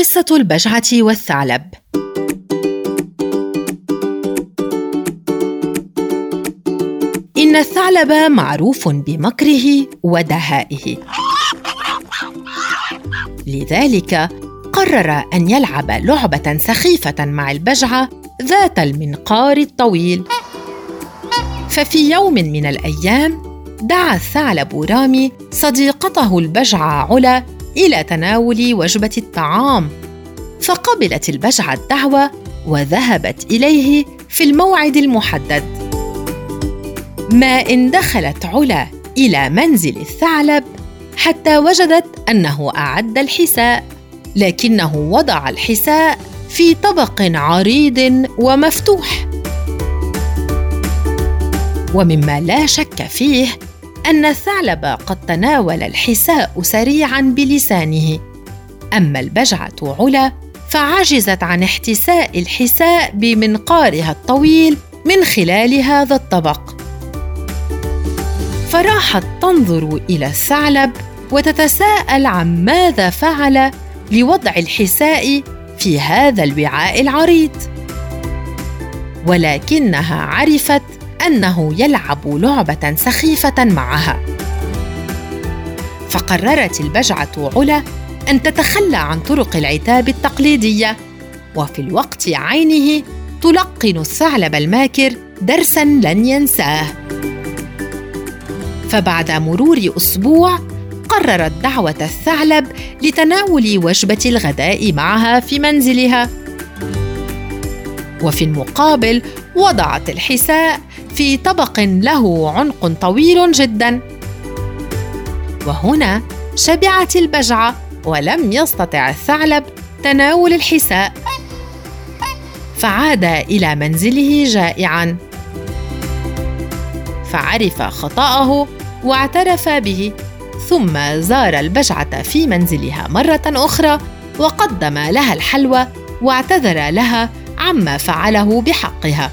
قصة البجعة والثعلب. إن الثعلب معروف بمكره ودهائه. لذلك قرر أن يلعب لعبة سخيفة مع البجعة ذات المنقار الطويل. ففي يوم من الأيام دعا الثعلب رامي صديقته البجعة علا إلى تناول وجبة الطعام فقبلت البجعة الدعوة وذهبت إليه في الموعد المحدد. ما إن دخلت علا إلى منزل الثعلب حتى وجدت أنه أعد الحساء لكنه وضع الحساء في طبق عريض ومفتوح. ومما لا شك فيه أن الثعلب قد تناول الحساء سريعا بلسانه. أما البجعة علا فعجزت عن احتساء الحساء بمنقارها الطويل من خلال هذا الطبق. فراحت تنظر إلى الثعلب وتتساءل عن ماذا فعل لوضع الحساء في هذا الوعاء العريض. ولكنها عرفت أنه يلعب لعبة سخيفة معها. فقررت البجعة علا أن تتخلى عن طرق العتاب التقليدية وفي الوقت عينه تلقن الثعلب الماكر درسا لن ينساه. فبعد مرور أسبوع قررت دعوة الثعلب لتناول وجبة الغداء معها في منزلها. وفي المقابل وضعت الحساء في طبق له عنق طويل جدا. وهنا شبعت البجعة ولم يستطع الثعلب تناول الحساء. فعاد إلى منزله جائعا. فعرف خطأه واعترف به ثم زار البجعة في منزلها مرة أخرى وقدم لها الحلوى واعتذر لها عما فعله بحقها.